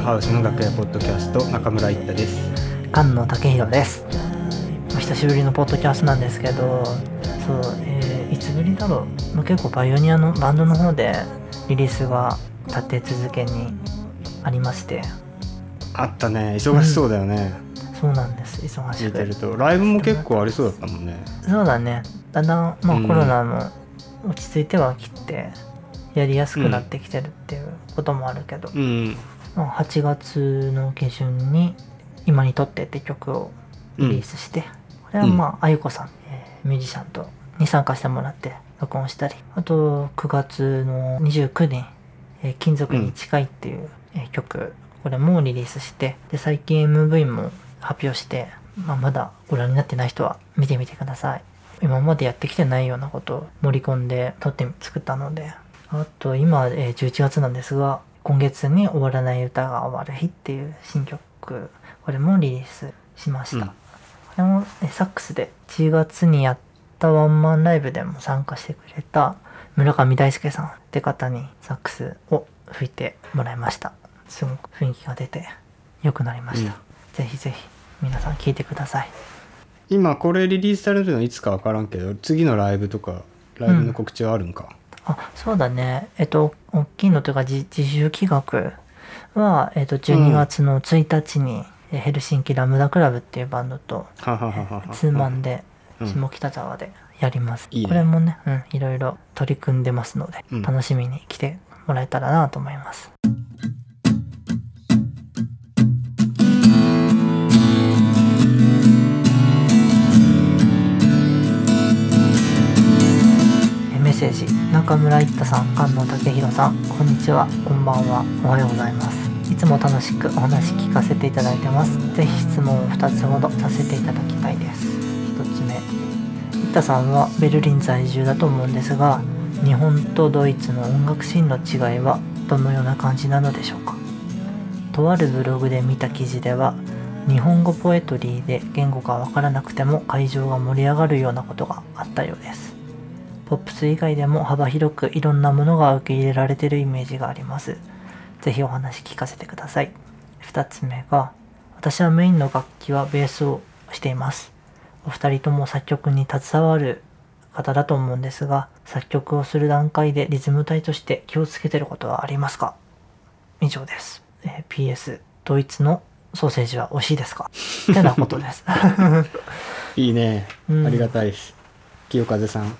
ハウスの楽屋ポッドキャスト中村一太です。菅野武弘です。お久しぶりのポッドキャストなんですけどそう、えーいつぶりだろう、まあ、結構パイオニアのバンドの方でリリースが立て続けにありまして。あったね。忙しそうだよね、そうなんです。忙し聞いてるくと。ライブも結構ありそうだったもんね。そうだね。だんだん、まあ、うん。コロナも落ち着いてはきてやりやすくなってきてるっていうこともあるけど、うん。まあ、8月の下旬に「今にとって」って曲をリリースして、これはまああゆこさん、えーミュージシャンとに参加してもらって録音したりあと9月の29日「えー金属に近い」っていう、えー曲これもリリースしてで最近 MV も発表して、まあ、まだご覧になってない人は見てみてください。今までやってきてないようなことを盛り込んで撮って作ったのであと今、えー11月なんですが今月に終わらない歌が終わる日っていう新曲これもリリースしました、うん。これもえサックスで1月にやったワンマンライブでも参加してくれた村上大輔さんって方にサックスを吹いてもらいました。すごく雰囲気が出て良くなりました、うん。ぜひぜひ皆さん聴いてください。今これリリースされるのいつか分からんけど次のライブとかライブの告知はあるんか、あそうだね。えっと大きいのというか自自主企画は、えっと、12月の1日に、えヘルシンキラムダクラブっていうバンドとツーマンでうん。下北沢でやります、いいね。これもね、うん、いろいろ取り組んでますので、うん。楽しみに来てもらえたらなと思いますッセージ。中村一太さん菅野武弘さん。こんにちは。こんばんは。おはようございます。いつも楽しくお話聞かせていただいてます。ぜひ質問を2つほどさせていただきたいです。1つ目。一太さんはベルリン在住だと思うんですが日本とドイツの音楽シーンの違いはどのような感じなのでしょうか？とあるブログで見た記事では日本語ポエトリーで言語がわからなくても会場が盛り上がるようなことがあったようです。ポップス以外でも幅広くいろんなものが受け入れられているイメージがあります。ぜひお話聞かせてください。2つ目が私はメインの楽器はベースをしています。お二人とも作曲に携わる方だと思うんですが作曲をする段階でリズム隊として気をつけてることはありますか？以上です、えー PS ドイツのソーセージは美味しいですか？ってなことです。いいね、うん。ありがたいです。清風さん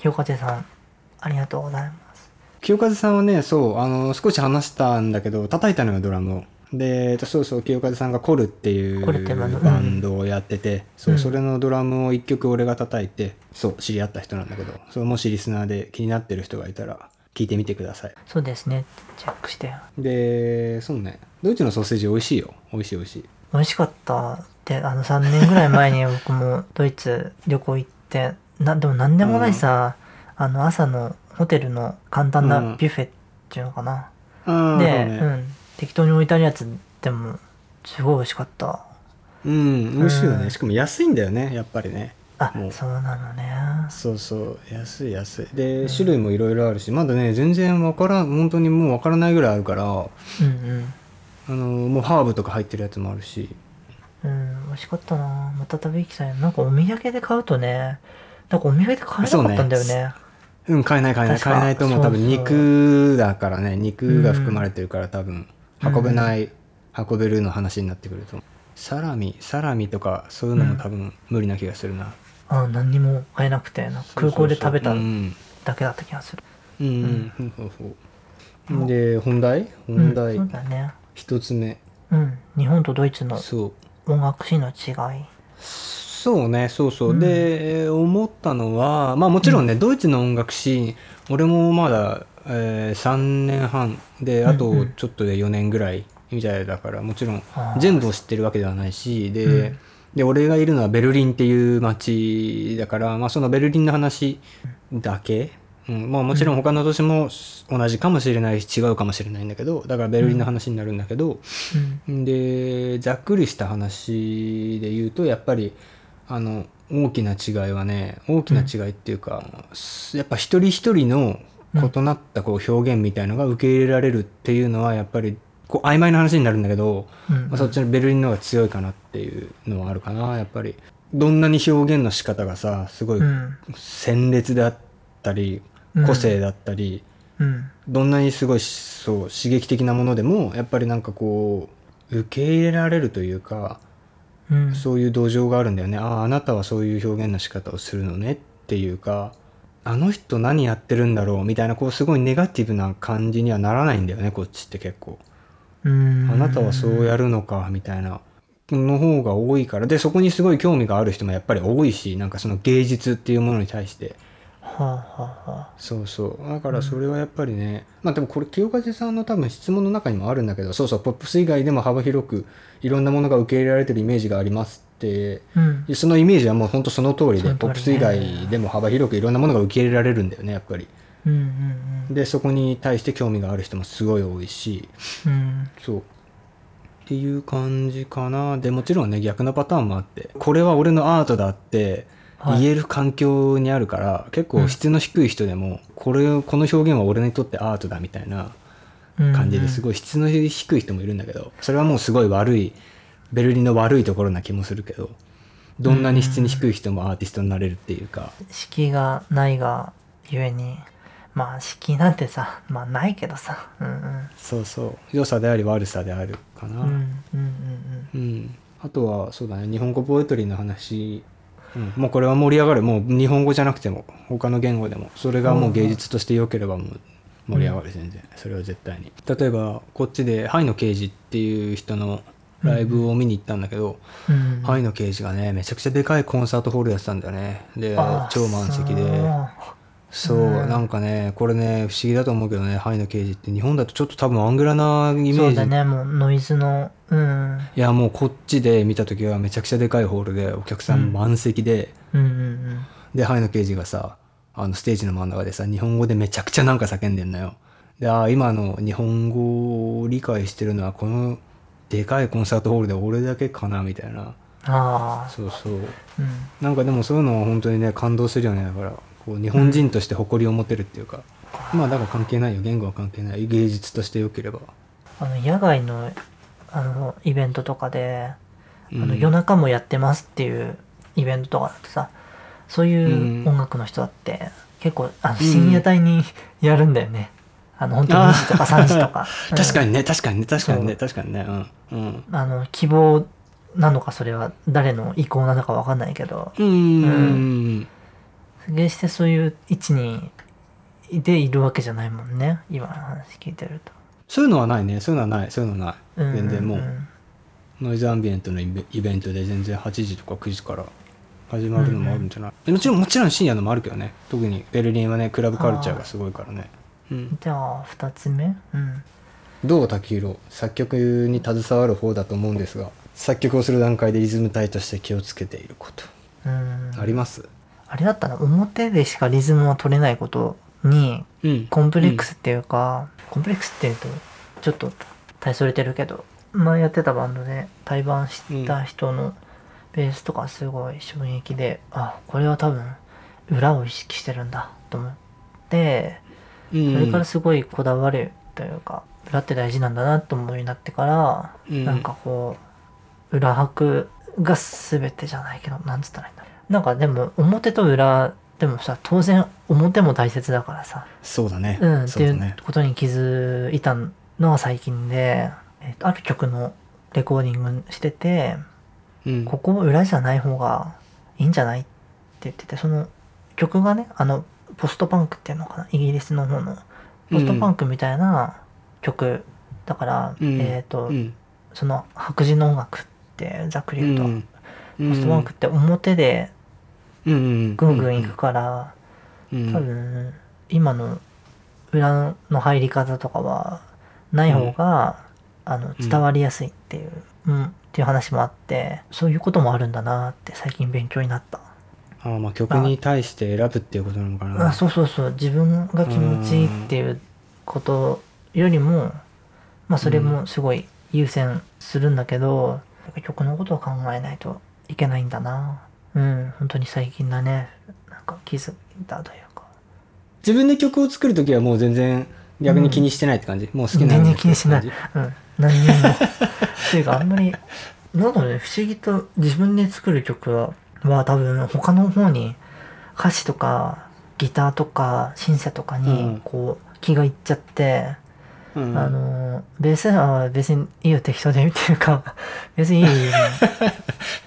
清風さんありがとうございます。清風さんはねそうあの少し話したんだけど叩いたのよドラムを。でえっとそうそう清風さんがコルっていうバンド。バンドをやってて、そううん。それのドラムを一曲俺が叩いてそう知り合った人なんだけどそうもしリスナーで気になってる人がいたら聞いてみてください。そうですね。チェックして。でそうね。ドイツのソーセージ美味しいよ。美味しい美味しい。美味しかったってあの3年ぐらい前に僕もドイツ旅行行ってなでも何でもないさ、あの朝のホテルの簡単うなん。ビュッフェっていうのかな、あで、そうね。うん、適当に置いてあるやつでもすごい美味しかった。うん美味しいよね、うんしかも安いんだよねやっぱりね。あそうなのね。そうそう安い安い。で、種類もいろいろあるしまだね全然わからん本当にもうわからないぐらいあるからうんうん。あのもうハーブとか入ってるやつもあるし。うん美味しかったな。また食べ行きたい。なんかお土産で買うとねなんかお土産で買えなかったんだよね。うん買えない買えない。買えないと思う。多分肉だからね。肉が含まれてるから多分運べない、運べるの話になってくると思う。サラミサラミとかそういうのも多分無理な気がするな、あ何にも買えなくて空港で食べたうん。だけだった気がする。うん。うん。うんそうそう。で本題？本題。うん、そうだね。一つ目。うん。日本とドイツの音楽シーンの違いそうねそうそう、うん。で思ったのはまあもちろんね、ドイツの音楽シーン俺もまだ、えー3年半。であとうん。うんちょっとで4年ぐらいみたいだからもちろん全部を知ってるわけではないしで,、うん。で俺がいるのはベルリンっていう街だから、まあ、そのベルリンの話だけ、うん。まあ、もちろん他の都市も同じかもしれないし違うかもしれないんだけどだからベルリンの話になるんだけど、うん。でざっくりした話で言うとやっぱりあの大きな違いはね大きな違いっていうか、やっぱ一人一人の異なったこう表現みたいのが受け入れられるっていうのはやっぱりこう曖昧な話になるんだけど、うん。まあ、そっちのベルリンの方が強いかなっていうのはあるかな。やっぱりどんなに表現の仕方がさすごいうん。鮮烈であったりうん。個性だったり、うん。どんなにすごいそう刺激的なものでもやっぱりなんかこう受け入れられるというかうん。そういう土壌があるんだよね。あああなたはそういう表現の仕方をするのねっていうかあの人何やってるんだろうみたいなこうすごいネガティブな感じにはならないんだよねこっちって結構。うん。あなたはそうやるのかみたいな。の方が多いから。でそこにすごい興味がある人もやっぱり多いしなんかその芸術っていうものに対してそうそう。だからそれはやっぱりね、まあでもこれ清風さんの多分質問の中にもあるんだけどそうそうポップス以外でも幅広くいろんなものが受け入れられてるイメージがありますって。あうん。そのイメージはもう本当その通りでね。ポップス以外でも幅広くいろんなものが受け入れられるんだよねやっぱり。うんうんでそこに対して興味がある人もすごい多いし。うん。うんそう。っていう感じかな。でもちろんね逆のパターンもあって。これは俺のアートだってはい言える環境にあるから、結構質の低い人でもこれこの表現は俺にとってアートだみたいな感じですごい質の低い人もいるんだけどそれはもうすごい悪いベルリンの悪いところな気もするけどどんなに質に低い人もアーティストになれるっていうか。敷居がないがゆえにまあ敷居なんてさまあないけどさ。うんうん。そうそう。良さであり悪さであるかな、うんうんうん。うん、あとはそうだね。日本語ポエトリーの話、うん、もうこれは盛り上がる。もう日本語じゃなくても他の言語でも。それがもう芸術として良ければもう盛り上がる全然。それは絶対に。例えばこっちでハイの刑事っていう人のライブを見に行ったんだけど、うん。うんハイの刑事がねめちゃくちゃでかいコンサートホールやってたんだよね。で超満席でそうそう、うん。なんかねこれね不思議だと思うけどねハイの刑事って。日本だとちょっと多分アングラなイメージ。そうだねもうノイズの。うん。いやもうこっちで見た時はめちゃくちゃでかいホールでお客さん満席で、うんうんでハイの刑事がさあのステージの真ん中でさ日本語でめちゃくちゃなんか叫んでんのよ。であー今の日本語を理解してるのはこのでかいコンサートホールで俺だけかなみたいな。ああそうそう。うん。なんかでもそういうのは本当にね感動するよねだからこう日本人として誇りを持てるっていうか、まあだから関係ないよ。言語は関係ない。芸術として良ければ。あの野外のあのイベントとかで、あのうん夜中もやってますっていうイベントとかだとさそういう音楽の人だって結構あの深夜帯にやるんだよね、あの本当に2時とか3時とか。確かに、にね。確かにね。確かにね。そ確かにね。うん。うん。うんあの希望なのかそれは誰の意向なのか分かんないけど。うん。うん決してそういう位置にでいるわけじゃないもんね。今の話聞いてると。そういうのはないね。そういうのはない。そういうのはない、ん全然もう、んノイズアンビエントのイベイベントで全然8時とか9時から始まるのもあるんじゃない、でもちろんもちろん深夜のもあるけどね。特にベルリンはねクラブカルチャーがすごいからね、うん、じゃあ2つ目？うん。どう滝弘作曲に携わる方だと思うんですが作曲をする段階でリズム体として気をつけていること、うん。あります？あれだったな表でしかリズムは取れないことにうん。コンプレックスっていうか、コンプレックスっていうとちょっと大それてるけど前やってたバンドで対バンした人のベースとかすごい衝撃で、あこれは多分裏を意識してるんだと思ってうん。それからすごいこだわるというか裏って大事なんだなと思うようになってから、うん。なんかこう裏拍が全てじゃないけどなんつったらいいんだろうなんかでも表と裏でもさ当然表も大切だからさ。そうだね、うん、っていうことに気づいたのは最近で、えっとある曲のレコーディングしててうん。ここ裏じゃない方がいいんじゃないって言っててその曲がねあのポストパンクっていうのかなイギリスの方のポストパンクみたいな曲、だから、うん。えっ、と、うん。その白人の音楽ってざっくり言うと、うん。ポストパンクって表でうんうんぐんぐんいくから、うん。多分今の裏の入り方とかはない方が、あの伝わりやすいっていう、うんっていう話もあってそういうこともあるんだなって最近勉強になった、ああまあ曲に対して選ぶっていうことなのかな。あそうそうそう。自分が気持ちいいっていうことよりもまあそれもすごい優先するんだけど、曲のことを考えないといけないんだなうん本当に最近だね。なんか気づいたというか。自分で曲を作る時はもう全然逆に気にしてないって感じ、もう好きな全に然気にしない。うん、何にも。っていうかあんまりなんだろうね不思議と自分で作る曲はは多分他の方に歌詞とかギターとかシンセとかうん。にこう気がいっちゃって、うん。あのベースは別にいいよ適当でっていうか。別にいいよ。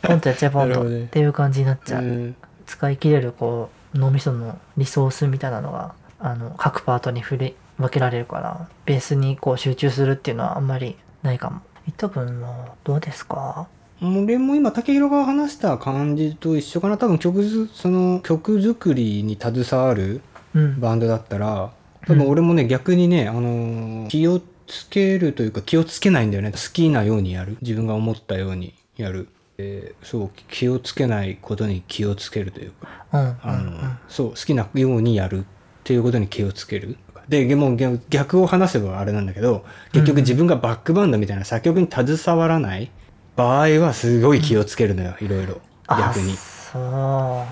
ポンとやっちゃえポンとっていう感じになっちゃう、うん。使い切れるこう脳みそのリソースみたいなのがあの各パートに振り分けられるからベースにこう集中するっていうのはあんまりないかも。伊藤君はどうですか？俺も今竹広が話した感じと一緒かな。多分曲ずその曲作りに携わるうん。バンドだったら多分俺もね、逆にね、あのー気をつけるというか気をつけないんだよね。好きなようにやる。自分が思ったようにやる、えーそう気をつけないことに気をつけるというか。うんうんあの、そう好きなようにやる。っていうことに気をつける。ででも逆逆を話せばあれなんだけど結局自分がバックバンドみたいな作曲に携わらない場合はすごい気をつけるのよ、いろいろ。逆に。あ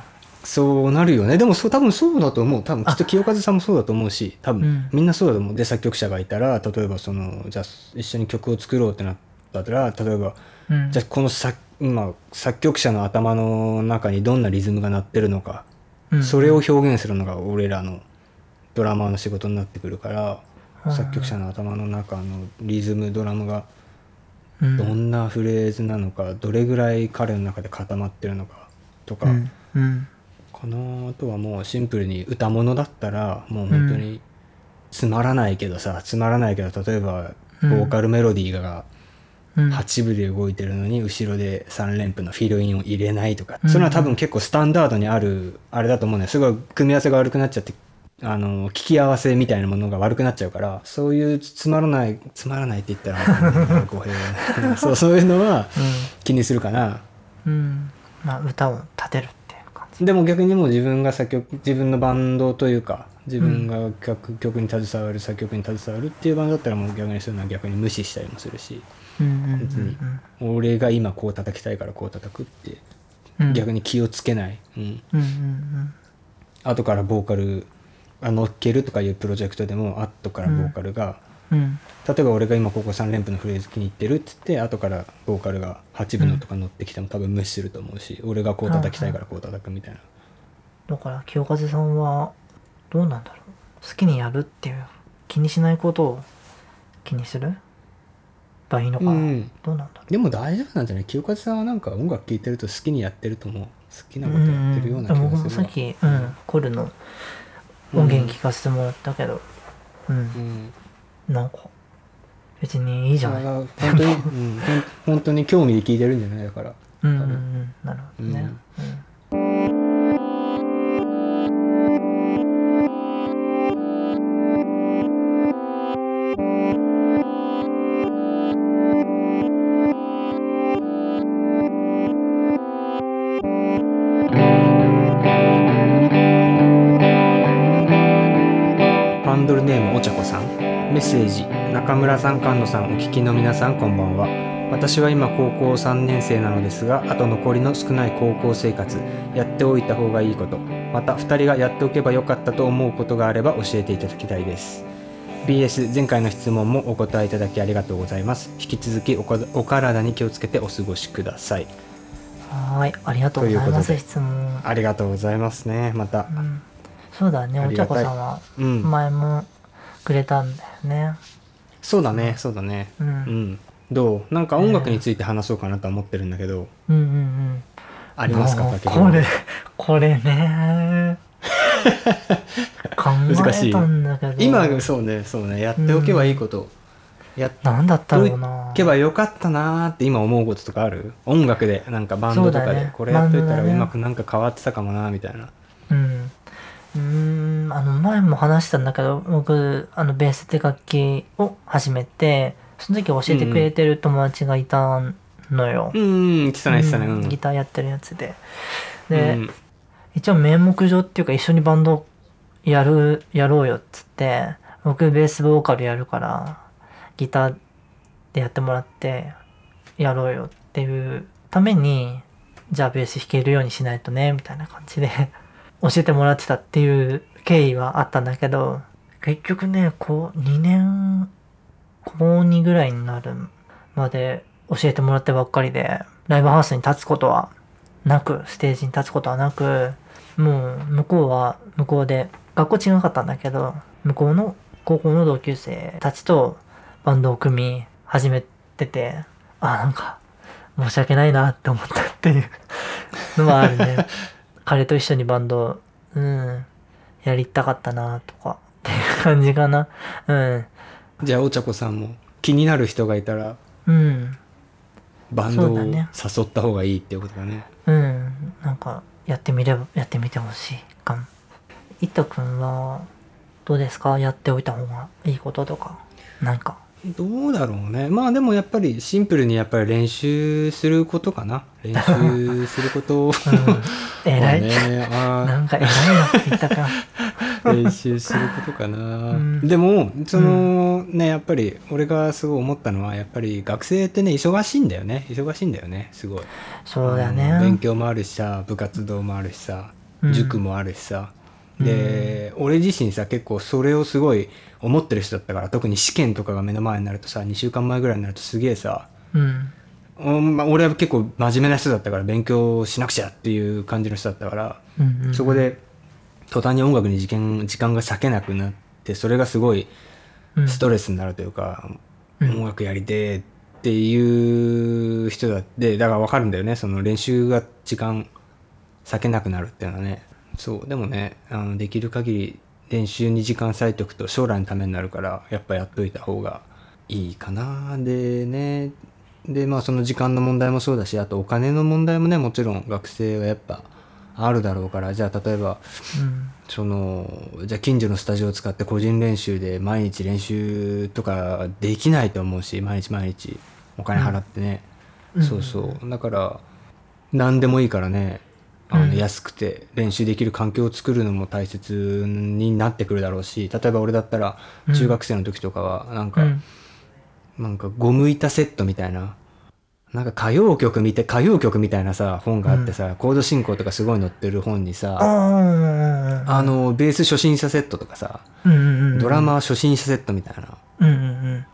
そうなるよね。でもそう多分そうだと思う。多分きっと清和さんもそうだと思うし多分、うん。みんなそうだと思う。で作曲者がいたら例えばそのじゃあ一緒に曲を作ろうってなったら例えばそううん。じゃあこの作今作曲者の頭の中にどんなリズムが鳴ってるのか、うん。それを表現するのが俺らのドラマーの仕事になってくるから、うん作曲者の頭の中のリズムドラムがうん。どんなフレーズなのか、どれぐらい彼の中で固まってるのかとか、うん。うんかな。あとはもうシンプルに歌物だったらもう本当につまらないけどさ、つまらないけど例えばうん。ボーカルメロディーがうん。8部で動いてるのに後ろで3連符のフィルインを入れないとか、うん。それは多分結構スタンダードにあるあれだと思うねすごい組み合わせが悪くなっちゃってあの聞き合わせみたいなものが悪くなっちゃうからそういうつまらないつまらないって言ったら語弊そうそういうのは気にするかな。うん。うんまあ歌を立てるでも逆にもう自分が作曲自分のバンドというか自分が楽曲に携わる作曲に携わるっていうバンドだったらもう逆にそういうのは逆に無視したりもするし別に俺が今こう叩きたいからこう叩くって逆に気をつけない、後からボーカルが乗っけるとかいうプロジェクトでも後からボーカルが、うん。例えば俺が今ここ3連符のフレーズ気に入ってるっつって後からボーカルが8分のとか乗ってきても多分無視すると思うし、俺がこう叩きたいからこう叩くみたいな。だから清風さんはどうなんだろう。好きにやるっていう気にしないことを気にする？ばいいのかな、うん。どうなんだろでも大丈夫なんじゃない？清和さんはなんか音楽聴いてると好きにやってると思う。好きなうことやってるような気んうんがするわ。僕もさっき、うん、コルの音源聞かせてもらったけど。うん、うんなんか別にいいじゃない。本当に、うん、本当に興味で聴いてるんじゃないだから。うんうんうん。なるほどね、うんメッセージ。中村さん菅野さんお聞きの皆さんこんばんは。私は今高校3年生なのですがあと残りの少ない高校生活やっておいた方がいいこと。また2人がやっておけばよかったと思うことがあれば教えていただきたいです。BS 前回の質問もお答えいただきありがとうございます。引き続きお体に気をつけてお過ごしください。はーいありがとうございます質問。ありがとうございますねまた。うん。そうだねお茶子さんはうん。前もくれたんだよね。そうだねそうだね。うん、ううん。んどう？なんか音楽について話そうかなとは思ってるんだけど、うん。うんありますかこれこれね。考難しいえたんだけど。今そうねそうね。やっておけばいいこと、やっなんだったとろうな。けばよかったなーって今思うこととかある？音楽でなんかバンドとかで、これやっといたらうまくなんか変わってたかもなーみたいな。うんうーんあの前も話したんだけど僕あのベースって楽器を始めてその時教えてくれてる友達がいたのよ、うんうん言ってたねねうんギターやってるやつで。で、うん。一応名目上っていうか一緒にバンドやるやろうよっつって僕ベースボーカルやるからギターでやってもらってやろうよっていうためにじゃあベース弾けるようにしないとねみたいな感じで教えてもらってたっていう経緯はあったんだけど結局ねこう2年高2ぐらいになるまで教えてもらってばっかりで、ライブハウスに立つことはなく、ステージに立つことはなく、もう向こうは向こうで、学校違かったんだけど、向こうの高校の同級生たちとバンドを組み始めてて、あ、なんか申し訳ないなって思ったっていうのはあるね。彼と一緒にバンド、うん、やりたかったなとかっていう感じかな。うん。じゃあお茶子さんも気になる人がいたらうん。バンドを誘った方がいいっていうことだねうん。なんか、やってみれば、やってみてほしいかも。いっとくんは、どうですか？やっておいた方がいいこととか。なんか。どうだろうねまあでもやっぱりシンプルにやっぱり練習することかな練習することをうん。偉い。ねなんか偉いなって言ったか。練習することかな、んでもその、ねやっぱり俺がすごい思ったのはやっぱり学生ってね忙しいんだよね忙しいんだよねすごいそうだあの勉ね。強もあるしさ部活動もあるしさうん塾もあるしさ、で、俺自身さ結構それをすごい思ってる人だったから特に試験とかが目の前になるとさ2週間前ぐらいになるとすげえさうん。うんまあ、俺は結構真面目な人だったから勉強しなくちゃっていう感じの人だったから、うんうん。そこで途端に音楽に時間時間が割けなくなってそれがすごいうん、ストレスになるというか、うん。音楽やりてーっていう人だってだから分かるんだよね。その練習が時間割けなくなるっていうのはね。そうでもねあのできる限り練習に時間割いておくと将来のためになるからやっぱやっといた方がいいかなでねでまあその時間の問題もそうだしあとお金の問題もねもちろん学生はやっぱあるだろうからじゃあ例えばうん。そのじゃあ近所のスタジオを使って個人練習で毎日練習とかできないと思うし毎日毎日お金払ってね、うん。そうそう。だから何でもいいからねあのうん。安くて練習できる環境を作るのも大切になってくるだろうし例えば俺だったらうん。中学生の時とかはなんか、うん。なんかゴム板セットみたいな。なんか歌謡曲みたい歌謡曲みたいなさ本があってさ、コード進行とかすごい載ってる本にさ、ああのベース初心者セットとかさうんうんうん。ドラマー初心者セットみたいな、うん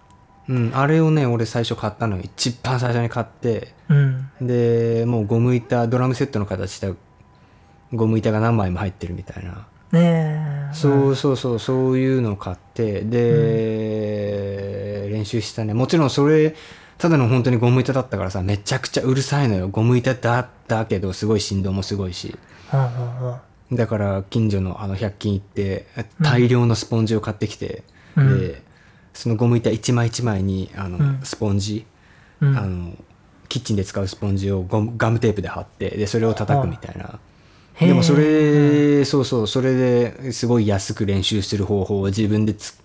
うんうん、あれをね俺最初買ったの一番最初に買って。うん。うん。でもうゴム板ドラムセットの形したゴム板が何枚も入ってるみたいな、ね。え。そうそうそうそういうのを買ってで、練習したね。もちろんそれただの本当にゴム板だったからさめちゃくちゃうるさいのよ。ゴム板だったけどすごい振動もすごいし。だから近所のあの100均行って大量のスポンジを買ってきて、うん。でそのゴム板一枚一枚にあの、うん。スポンジ、うん。あのキッチンで使うスポンジをゴムガムテープで貼ってでそれを叩くみたいな。でもそれ、そうそうそれですごい安く練習する方法を自分でつ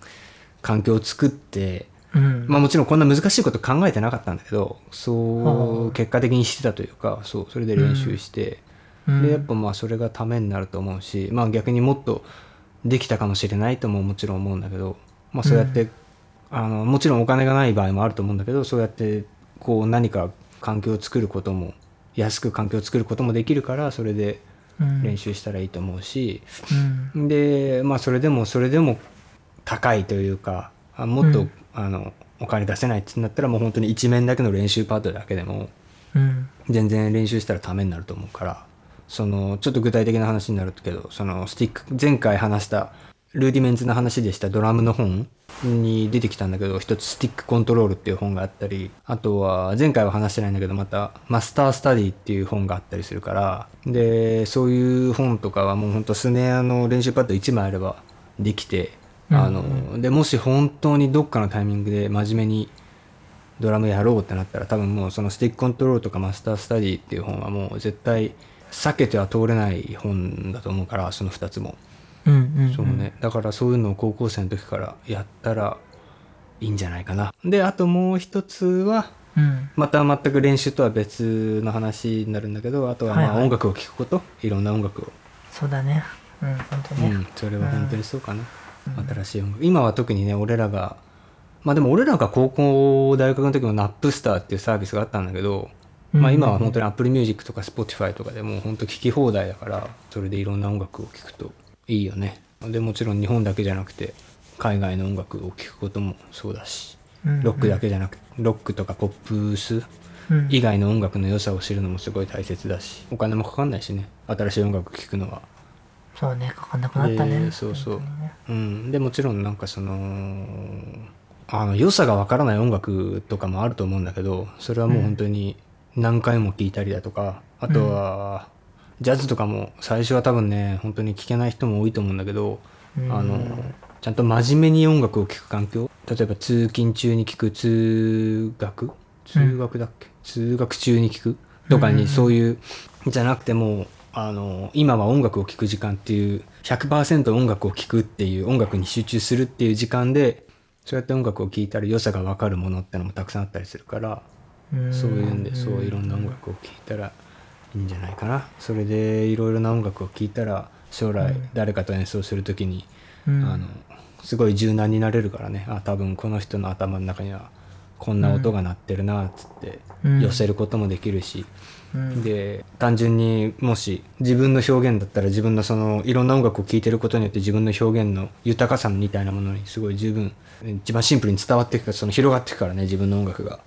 環境を作ってうん。まあもちろんこんな難しいこと考えてなかったんだけどそはうあ。結果的にしてたというかそうそれで練習して、うん。でやっぱまあそれがためになると思うしまあ逆にもっとできたかもしれないとももちろん思うんだけどまあそうやって、あのもちろんお金がない場合もあると思うんだけどそうやってこう何か環境を作ることも安く環境を作ることもできるからそれでうん練習したらいいと思うし、うん。でまあそれでもそれでも高いというかあもっと、うんあのお金出せないってなったらもう本当に一面だけの練習パッドだけでもうん。全然練習したらためになると思うからそのちょっと具体的な話になるけどそのスティック前回話した rudiments の話でしたドラムの本に出てきたんだけど一つ Stick Control っていう本があったりあとは前回は話してないんだけどまた Master Study っていう本があったりするからでそういう本とかはもうほんとスネアの練習パッド1枚あればできてあのでもし本当にどっかのタイミングで真面目にドラムやろうってなったら多分もうそのスティックコントロールとかマスタースタディっていう本はもう絶対避けては通れない本だと思うからその2つも。そうね。だからそういうのを高校生の時からやったらいいんじゃないかな。であともう一つはうん。また全く練習とは別の話になるんだけどあとはまはいはい。あ音楽を聴くこと、いろんな音楽を。そうだね。うん、本当ね。うん、それは本当にそうかな、新しい音楽。今は特にね俺らがまあでも俺らが高校大学の時もナップスターっていうサービスがあったんだけど、まあ今は本当に Apple Music とか Spotify とかでもう本当聴き放題だからそれでいろんな音楽を聴くといいよね。でもちろん日本だけじゃなくて海外の音楽を聴くこともそうだしうんロックだけじゃなくてロックとかポップスうん。以外の音楽の良さを知るのもすごい大切だしお金もかかんないしね。新しい音楽聴くのは。そうねかかんなくなったね。でそうそう。ね。うん。でもちろんなんかそのあの良さがわからない音楽とかもあると思うんだけどそれはもう本当に何回も聴いたりだとか、あとは、ジャズとかも最初は多分ね本当に聴けない人も多いと思うんだけど、うん。あのちゃんと真面目に音楽を聴く環境。例えば通勤中に聴く通学？通学だっけ、通学中に聴くとかにそういう、じゃなくてもうあの今は音楽を聴く時間っていう100%音楽を聴くっていう音楽に集中するっていう時間でそうやって音楽を聴いたら良さが分かるものってのもたくさんあったりするから、うん。そういうんでそういろんな音楽を聴いたらいいんじゃないかな。それでいろいろな音楽を聴いたら将来誰かと演奏する時に、うん。あのすごい柔軟になれるからね。あ多分この人の頭の中にはこんな音が鳴ってるなっつってうん。寄せることもできるし、うん。で単純にもし自分の表現だったら自分のそのいろんな音楽を聴いてることによって自分の表現の豊かさみたいなものにすごい十分一番シンプルに伝わっていくからその広がっていくからね自分の音楽が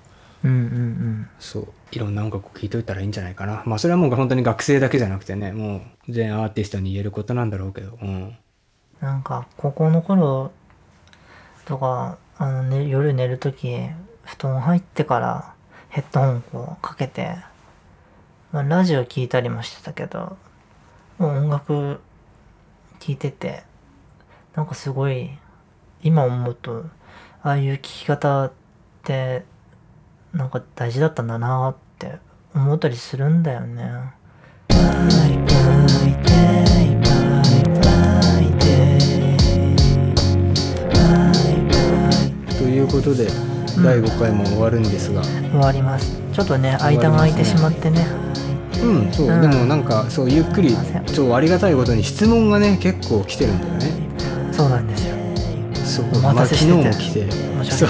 うんうんそういろんな音楽を聴いといたらいいんじゃないかな。まあそれはもう本当に学生だけじゃなくてねもう全アーティストに言えることなんだろうけど。うん。なんか高校の頃とかあの、ね、夜寝る時布団入ってからヘッドホンこうかけて、まあ、ラジオ聞いたりもしてたけどもう音楽聞いててなんかすごい今思うとああいう聞き方ってなんか大事だったんだなって思ったりするんだよね。ということで、第5回も終わるんですが。終わります。ちょっとね間が空いてしまってね。うんそう、うん。でもなんかそうゆっくりそうありがたいことに質問がね結構来てるんだよね。そうなんですよ。そうお待たせしてて。まあ昨日も来て。そう。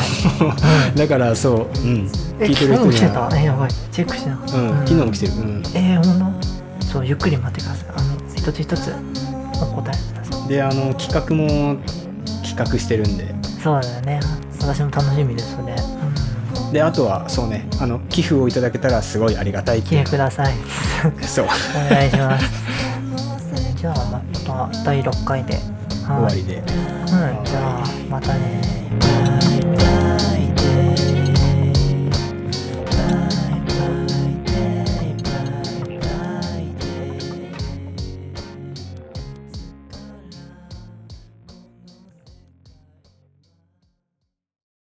だからそう。うん。え聞いてる人昨日も来てにはた？えやばい。チェックしなかった。うん昨日も来てる。うん。えー、ほんとそうゆっくり待ってください。あの一つ一つお答えください。であの企画も企画してるんで。そうだよね。私も楽しみですそれ、うん、であとはそうね。あの寄付をいただけたらすごいありがたい来てください。そう。お願いします。じゃあまた第6回で。終わりで。うんじゃあまたね